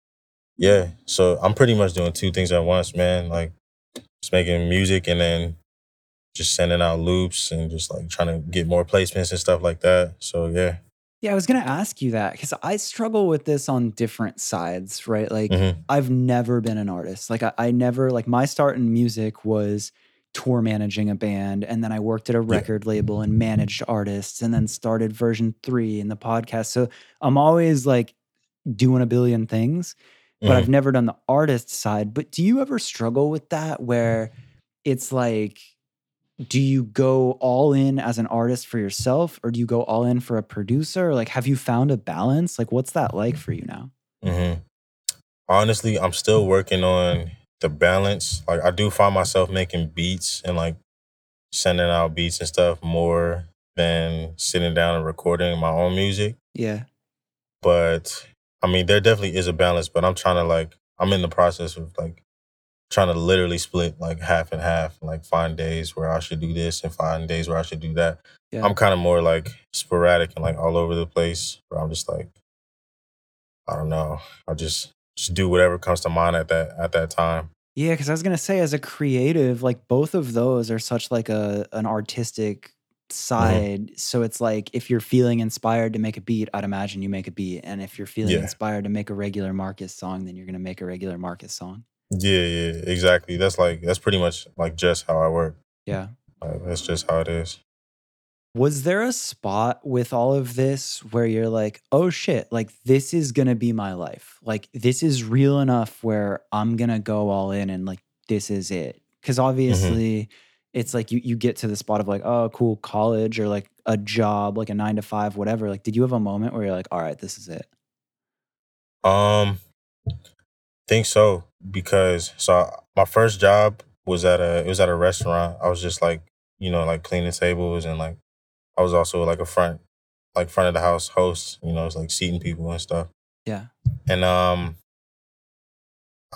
yeah. So I'm pretty much doing two things at once, man. Like just making music and then just sending out loops and just like trying to get more placements and stuff like that. So yeah. Yeah, I was gonna ask you that because I struggle with this on different sides, right? Like Mhm. I've never been an artist. Like I, I never like my start in music was tour managing a band, and then I worked at a record label and managed artists, and then started version three in the podcast. So I'm always like doing a billion things, but Mhm. I've never done the artist side. But do you ever struggle with that where it's like, do you go all in as an artist for yourself or do you go all in for a producer? Like, have you found a balance? Like, what's that like for you now? hmm Honestly, I'm still working on the balance. Like I do find myself making beats and like sending out beats and stuff more than sitting down and recording my own music. Yeah. But I mean, there definitely is a balance. But I'm trying to like, I'm in the process of like trying to literally split like half and half. Like find days where I should do this and find days where I should do that. Yeah. I'm kind of more like sporadic and like all over the place. Where I'm just like, I don't know. I just just do whatever comes to mind at that at that time. Yeah, because I was gonna say, as a creative, like both of those are such like a an artistic mm-hmm. side. So it's like if you're feeling inspired to make a beat, I'd imagine you make a beat, and if you're feeling Yeah. inspired to make a regular Marcus song, then you're gonna make a regular Marcus song. Yeah, yeah, exactly. That's like that's pretty much like just how I work. Yeah. Like, that's just how it is. Was there a spot with all of this where you're like, "Oh shit, like this is going to be my life. Like this is real enough where I'm going to go all in and like this is it." Cuz hmm obviously it's like you you get to the spot of like, "Oh, cool, college or like a job, like a 9 to 5, whatever." Like did you have a moment where you're like, "All right, this is it." Um, think so because so my first job was at a it was at a restaurant. I was just like you know like cleaning tables and like I was also like a front like front of the house host. You know, it's like seating people and stuff. Yeah. And um,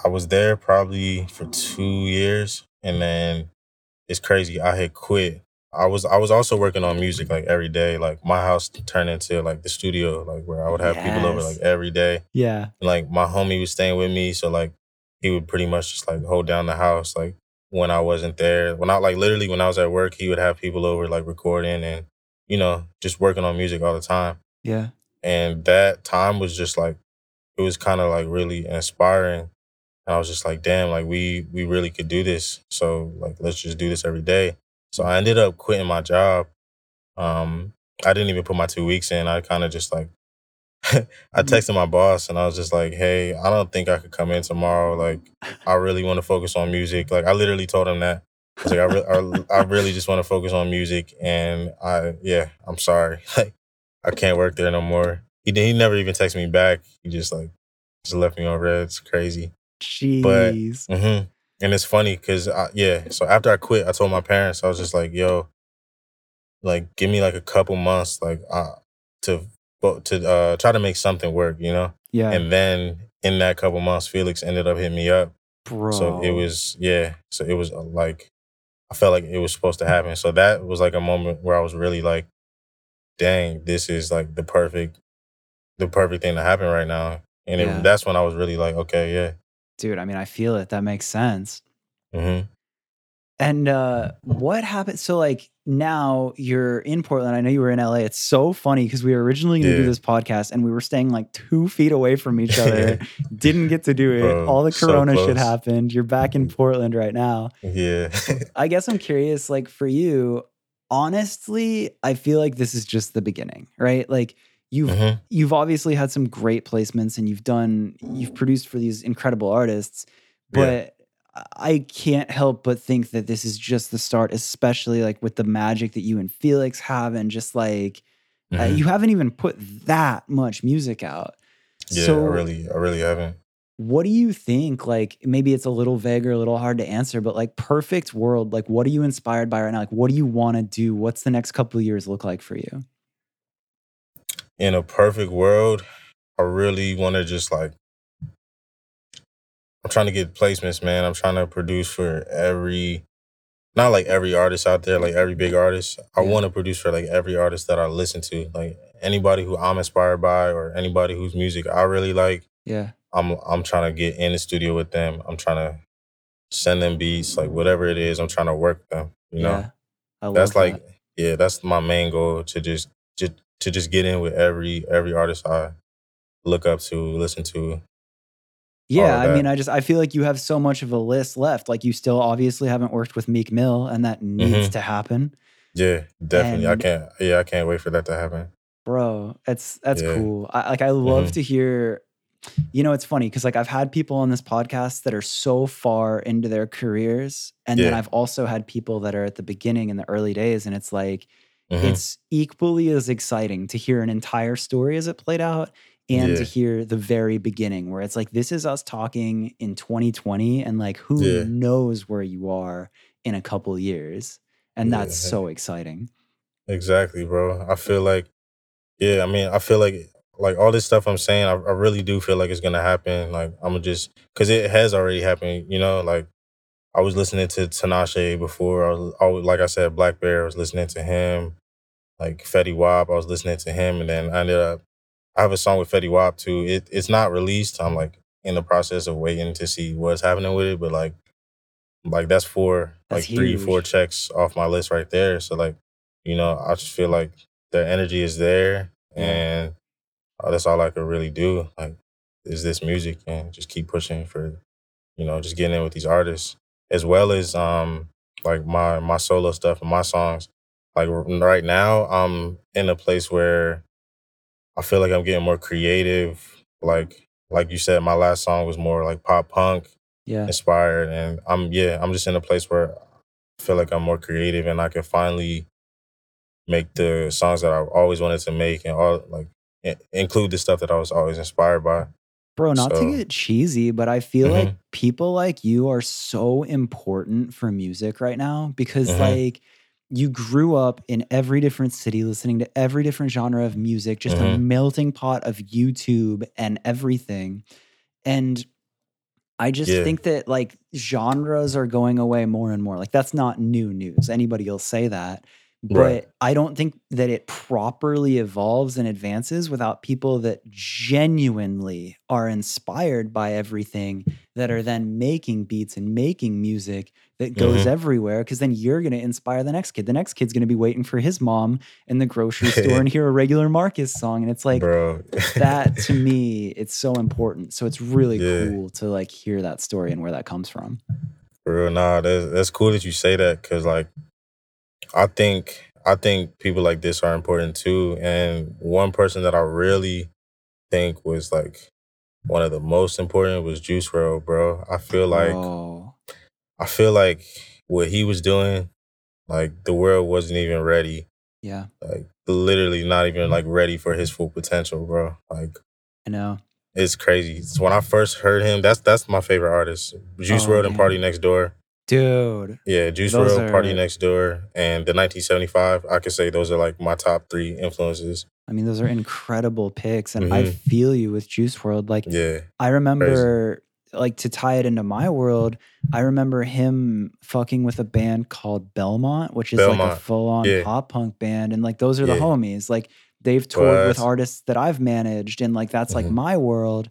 I was there probably for two years, and then it's crazy. I had quit. I was I was also working on music like every day. Like my house turned into like the studio, like where I would have people over like every day. Yeah. And, like my homie was staying with me, so like he would pretty much just like hold down the house like when I wasn't there. When I like literally when I was at work, he would have people over like recording and you know just working on music all the time. Yeah. And that time was just like it was kind of like really inspiring. And I was just like, damn, like we we really could do this. So like let's just do this every day. So I ended up quitting my job. Um I didn't even put my two weeks in. I kind of just like I Mhm. texted my boss and I was just like, "Hey, I don't think I could come in tomorrow. Like, I really want to focus on music." Like, I literally told him that. I was like, "I, re- I, I really just want to focus on music, and I, yeah, I'm sorry. Like, I can't work there no more." He he never even texted me back. He just like just left me on red. It's crazy, but Jeez. hmm and it's funny because yeah. So after I quit, I told my parents I was just like, "Yo, like, give me like a couple months, like, uh, to to uh try to make something work, you know." Yeah. And then in that couple months, Felix ended up hitting me up. Bro. So it was, yeah. So it was uh, like, I felt like it was supposed to happen. So that was like a moment where I was really like, dang, this is like the perfect, the perfect thing to happen right now. And it, that's when I was really like, okay, yeah. Dude, I mean, I feel it. That makes sense. hmm And uh what happened? So like now you're in Portland. I know you were in LA. It's so funny because we were originally gonna do this podcast and we were staying like two feet away from each other. Didn't get to do it. Bro, All the so corona shit happened. You're back in Portland right now. Yeah. I guess I'm curious, like for you, honestly, I feel like this is just the beginning, right? Like you've hmm you've obviously had some great placements and you've done you've produced for these incredible artists, Yeah. I can't help but think that this is just the start, especially like with the magic that you and Felix have, and just like uh, hmm you haven't even put that much music out. Yeah. I really, I really haven't. what do you think? Like, maybe it's a little vague or a little hard to answer, but like, perfect world, like, what are you inspired by right now? Like, what do you want to do? What's the next couple of years look like for you? In a perfect world, I really want to just like I'm trying to get placements, man. I'm trying to produce for every, not like every artist out there, like every big artist. I Yeah. want to produce for like every artist that I listen to, like anybody who I'm inspired by or anybody whose music I really like. Yeah. I'm I'm trying to get in the studio with them. I'm trying to send them beats, like whatever it is. I'm trying to work them. You know, Yeah. I love that's like that. yeah, that's my main goal to just just to just get in with every every artist I look up to, listen to, Yeah. I mean. I just, I feel like you have so much of a list left. Like, you still obviously haven't worked with Meek Mill, and that needs hmm to happen. Yeah, definitely. I can't. Yeah, I can't wait for that to happen. bro, that's, that's Yeah. cool. I, like, I love hmm to hear, you know, it's funny because like I've had people on this podcast that are so far into their careers. And then I've also had people that are at the beginning in the early days. And it's like, hmm it's equally as exciting to hear an entire story as it played out and to hear the very beginning where it's like this is us talking in 2020 and like who Yeah. knows where you are in a couple years and that's Yeah. so exciting Exactly, bro. I feel like. Yeah. I mean, I feel like like all this stuff I'm saying. I, I really do feel like it's gonna happen. Like I'm just because it has already happened. You know, like I was listening to Tinashe before. I was, I was like I said, Black Bear. I was listening to him. Like Fetty Wap, I was listening to him, and then I ended up. I have a song with Fetty Wap too. It it's not released. I'm like in the process of waiting to see what's happening with it, but like like that's four that's like three four checks off my list right there. So like you know i just feel like their energy is there yeah. and uh, that's all i could really do like is this music and just keep pushing for you know just getting in with these artists. As well as um like my my solo stuff and my songs. Like right now, I'm in a place where I feel like I'm getting more creative. Like like you said, my last song was more like pop punk Yeah. inspired, and I'm yeah, I'm just in a place where I feel like I'm more creative, and I can finally make the songs that I've always wanted to make, and all like include the stuff that I was always inspired by. Bro, not to get cheesy, but I feel like mhm, people like you are so important for music right now because mhm, like you grew up in every different city listening to every different genre of music, just a mhm, melting pot of YouTube and everything. And I just yeah, think that like genres are going away more and more. Like that's not new news. Anybody will say that. right, But I don't think that it properly evolves and advances without people that genuinely are inspired by everything that are then making beats and making music that goes hmm everywhere. Cause then you're going to inspire the next kid. The next kid's going to be waiting for his mom in the grocery store and hear a regular Marcus song. And it's like, bro. that to me it's so important so it's really yeah, cool to like hear that story and where that comes from for real. Nah, that's that's cool that you say that because like I think I think people like this are important too. And one person that I really think was like one of the most important was Juice WRLD, bro. I feel like bro I feel like what he was doing, like the world wasn't even ready. yeah Like literally not even like ready for his full potential, bro. Like i know it's crazy. It's when I first heard him, that's that's my favorite artist. Juice oh WRLD and Party Next Door. dude Yeah, Juice those WRLD, Party Next Door, and the 1975. I could say those are like my top three influences. i mean those are incredible picks and i hmm feel you with Juice WRLD like Yeah, i crazy. Like to tie it into my world i remember him fucking with a band called belmont which is like a full-on Yeah, pop punk band and like those are the yeah. homies. Like they've toured with artists that i've managed and like that's like hmm my world.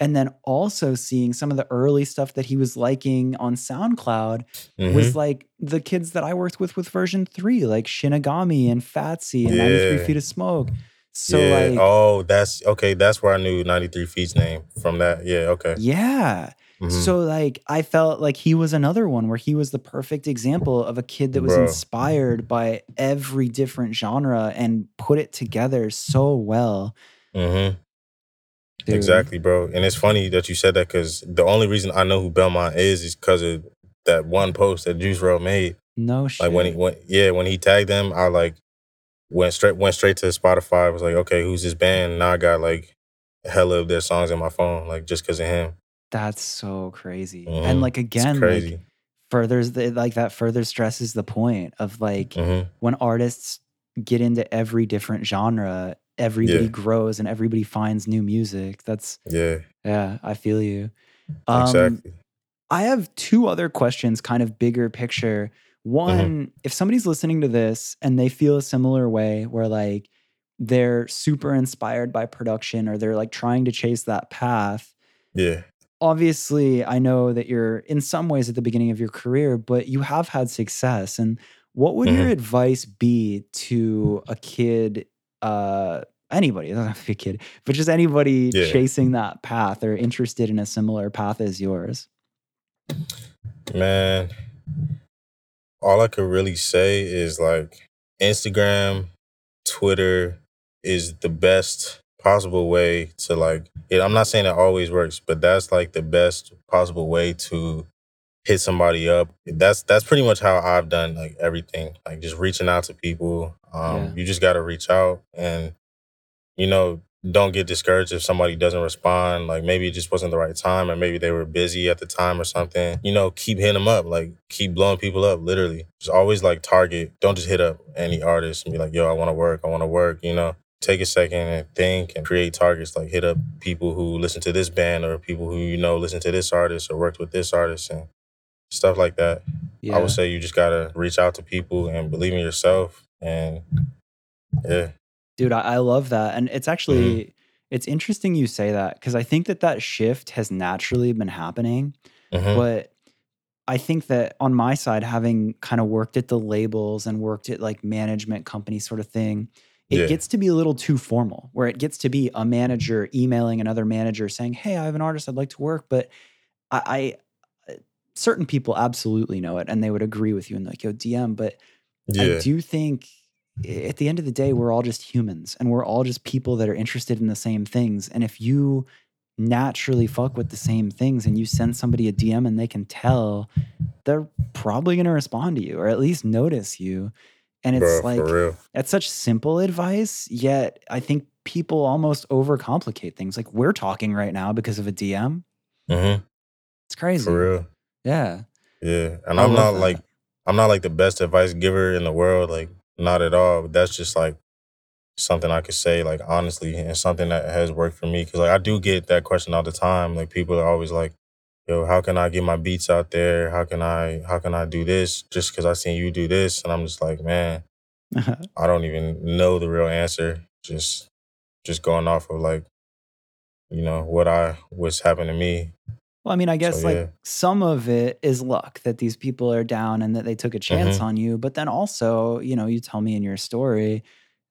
And then also seeing some of the early stuff that he was liking on SoundCloud hmm was like the kids that I worked with with version 3 like Shinigami and Fatsy and 93 Feet of Smoke. So yeah. like Oh, that's okay. That's where I knew 93 Feet's name from that. Yeah, okay. yeah. hmm So like I felt like he was another one where he was the perfect example of a kid that was Bro. inspired by every different genre and put it together so well. Mm-hmm. Dude. Exactly, bro. And it's funny that you said that because the only reason I know who Belmont is is because of that one post that Juice WRLD made. No shit. Like when he went, yeah, when he tagged them, I like went straight went straight to Spotify. Was like, okay, who's this band? Now I got like hella of their songs in my phone, like just because of him. That's so crazy. And hmm like again, like furthers the like that further stresses the point of like hmm when artists get into every different genre, everybody Yeah, grows and everybody finds new music. That's yeah, yeah, I feel you. Um exactly. I have two other questions, kind of bigger picture. Hmm One, if somebody's listening to this and they feel a similar way where like they're super inspired by production or they're like trying to chase that path, Yeah. obviously I know that you're in some ways at the beginning of your career, but you have had success. And what would your hmm advice be to a kid, uh, anybody, it doesn't have to be a kid, but just anybody Yeah. chasing that path or interested in a similar path as yours? Man, all I could really say is like Instagram, Twitter is the best possible way to like it, I'm not saying it always works, but that's like the best possible way to hit somebody up. That's that's pretty much how I've done like everything. Like just reaching out to people. Yeah. Um you just got to reach out and you know, don't get discouraged if somebody doesn't respond. Like maybe it just wasn't the right time, or maybe they were busy at the time or something. You know, keep hitting them up. Like keep blowing people up. Literally, just always like target. Don't just hit up any artist and be like, "Yo, I want to work. I want to work." You know, take a second and think and create targets. Like hit up people who listen to this band or people who you know listen to this artist or worked with this artist and stuff like that. I would say you just gotta reach out to people and believe in yourself. And yeah, Dude, I, I love that. And it's actually it's interesting you say that because I think that that shift has naturally been happening, hmm but I think that on my side having kind of worked at the labels and worked at like management company sort of thing, it yeah, gets to be a little too formal where it gets to be a manager emailing another manager saying, "Hey, I have an artist I'd like to work," but I, I uh, certain people absolutely know it and they would agree with you and like, "Yo, DM," but I do think at the end of the day, we're all just humans and we're all just people that are interested in the same things. And if you naturally fuck with the same things and you send somebody a DM and they can tell, they're probably going to respond to you or at least notice you. And it's Bro, like, that's such simple advice, yet I think people almost overcomplicate things. Like we're talking right now because of a DM. hmm It's crazy. For real. Yeah. Yeah. And I I'm not that. like I'm not like the best advice giver in the world, like not at all. But that's just like something I could say, like honestly, and something that has worked for me. Cause like I do get that question all the time. Like people are always like, "Yo, how can I get my beats out there? How can I how can I do this? Just because I seen you do this?" And I'm just like, man, I don't even know the real answer. Just just going off of like, you know, what I what's happened to me. Well, I mean, I guess So, like yeah. some of it is luck that these people are down and that they took a chance Mhm. on you. But then also, you know, you tell me in your story,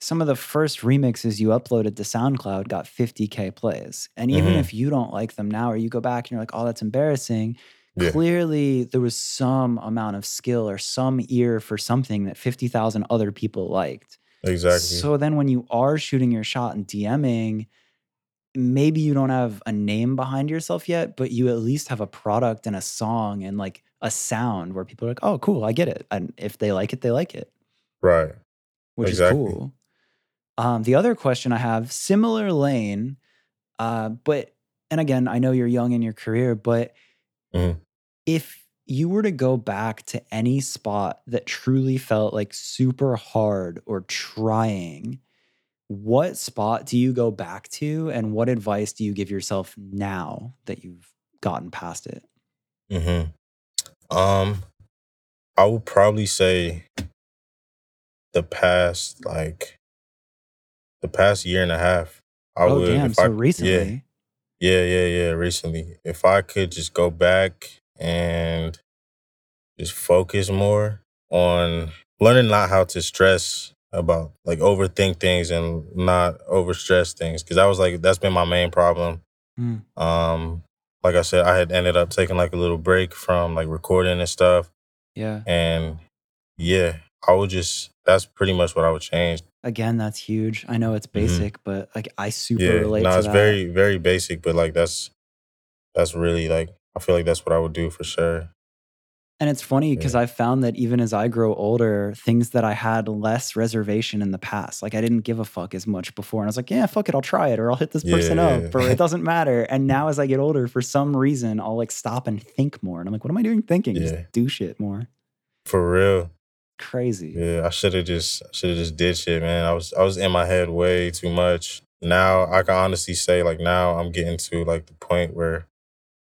some of the first remixes you uploaded to SoundCloud got 50K plays. And even Mhm. if you don't like them now, or you go back and you're like, oh, that's embarrassing, Yeah. clearly there was some amount of skill or some ear for something that 50,000 other people liked. Exactly. So then when you are shooting your shot and DMing, maybe you don't have a name behind yourself yet, but you at least have a product and a song and like a sound where people are like, oh, cool, I get it. And if they like it, they like it, right. which Exactly. is cool. Um, the other question I have, similar lane, uh, but, and again, I know you're young in your career, but Mhm. if you were to go back to any spot that truly felt like super hard or trying, what spot do you go back to and what advice do you give yourself now that you've gotten past it? hmm Um, I would probably say the past like the past year and a half. I oh, would damn. if So I recently. yeah, yeah, yeah, yeah, recently. If I could just go back and just focus more on learning not how to stress about like overthink things and not overstress things because that was like that's been my main problem Mm. um like i said i had ended up taking like a little break from like recording and stuff Yeah. and yeah i would just that's pretty much what i would change Again, that's huge. I know it's basic, but like I super Mm-hmm. yeah relate no it's that. very very basic but like that's that's really like i feel like that's what i would do for sure And it's funny because Yeah. I found that even as I grow older, things that I had less reservation in the past, like I didn't give a fuck as much before. And I was like, yeah, fuck it, I'll try it or I'll hit this person Yeah. up or it doesn't matter. And now as I get older, for some reason, I'll like stop and think more. And I'm like, what am I doing thinking? Yeah. Just do shit more. for real Crazy. yeah i should have just should have just did shit man i was i was in my head way too much now i can honestly say like now i'm getting to like the point where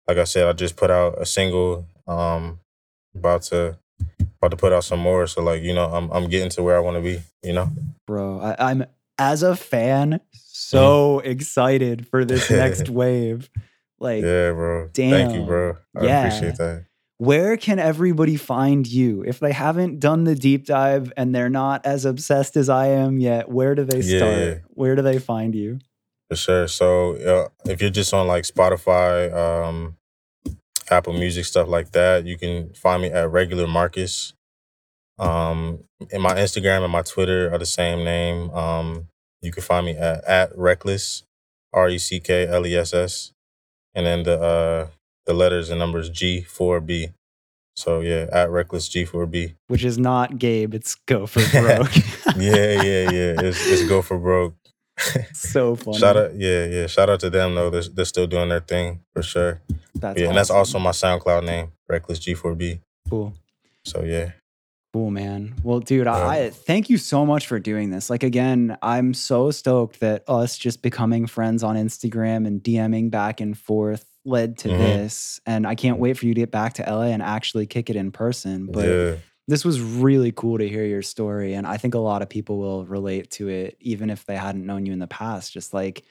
like i said i just put out a single um about to about to put out some more so like you know i'm, I'm getting to where i want to be you know Bro, I, I'm as a fan so excited for this next wave. Like, yeah bro thank you bro i Yeah. appreciate that where can everybody find you if they haven't done the deep dive and they're not as obsessed as I am yet? Where do they Yeah, start? yeah. Where do they find you? For sure. So uh, if you're just on like Spotify, um, Apple Music, stuff like that, you can find me at Regular Marcus. Um, and my Instagram and my Twitter are the same name. Um, you can find me at, at Reckless, R E C K L E S S, and then the uh, the letters and numbers G four B. So yeah, at Reckless G four B. Which is not Gabe, it's Go for Broke. Yeah, yeah, yeah. It's it's go for broke. so funny. Shout out, yeah, yeah. Shout out to them though. They're, they're still doing their thing for sure. That's yeah, and that's also my SoundCloud name, Reckless G4B. cool. So yeah, Cool, man. Well, dude, Yeah. I, thank you so much for doing this. Like, again, I'm so stoked that us just becoming friends on Instagram and DMing back and forth led to Mhm. this. And I can't wait for you to get back to LA and actually kick it in person. But yeah, this was really cool to hear your story. And I think a lot of people will relate to it, even if they hadn't known you in the past. Just like,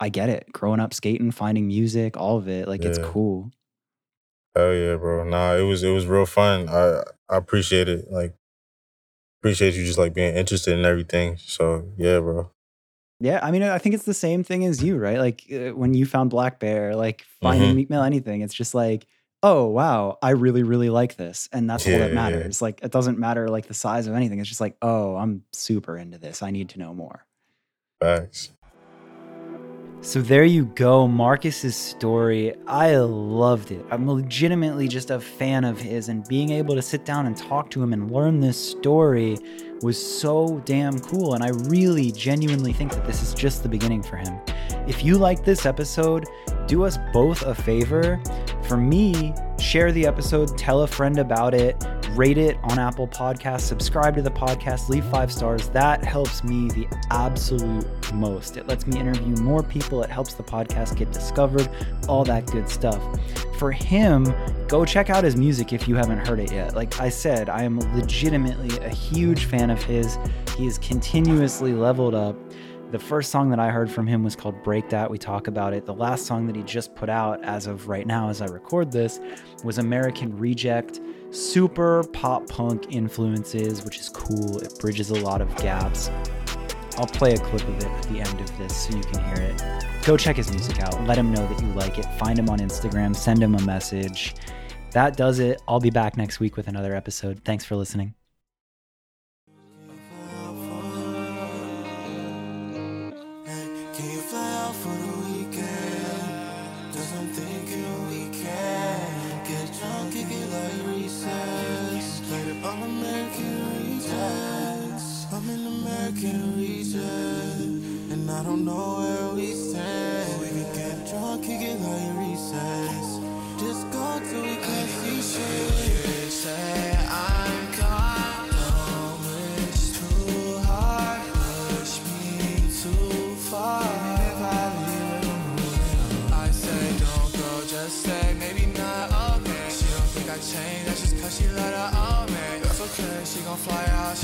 I get it. Growing up skating, finding music, all of it. Like, it's cool. hell yeah, bro. Nah, it was it was real fun. I I appreciate it. Like appreciate you just like being interested in everything. So yeah, bro. Yeah, I mean, I think it's the same thing as you, right? Like uh, when you found Black Bear, like finding Mhm. Meek Mill anything, it's just like, oh wow, I really really like this, and that's all Yeah, that yeah. matters. Like it doesn't matter like the size of anything. It's just like oh, I'm super into this. I need to know more. Thanks. So there you go, Marcus's story. I loved it. I'm legitimately just a fan of his, and being able to sit down and talk to him and learn this story was so damn cool. And I really genuinely think that this is just the beginning for him. If you like this episode, do us both a favor. For me, share the episode, tell a friend about it, rate it on Apple Podcasts, subscribe to the podcast, leave five stars. That helps me the absolute most. It lets me interview more people, it helps the podcast get discovered, all that good stuff. For him, go check out his music if you haven't heard it yet. Like I said, I am legitimately a huge fan of his. He has continuously leveled up. The first song that I heard from him was called Break That. We talk about it. The last song that he just put out, as of right now, as I record this, was American Reject. Super pop punk influences, which is cool. It bridges a lot of gaps. I'll play a clip of it at the end of this so you can hear it. Go check his music out. Let him know that you like it. Find him on Instagram. Send him a message. That does it. I'll be back next week with another episode. Thanks for listening. Know where we stand. We can get drunk, kick it like recess. Just go till we can't see shit. Say. Don't wish too hard. Push me too far. If I leave I say don't go, just say maybe not okay. She don't think I changed, that's just cause she let her own me. That's okay, she gon' fly out,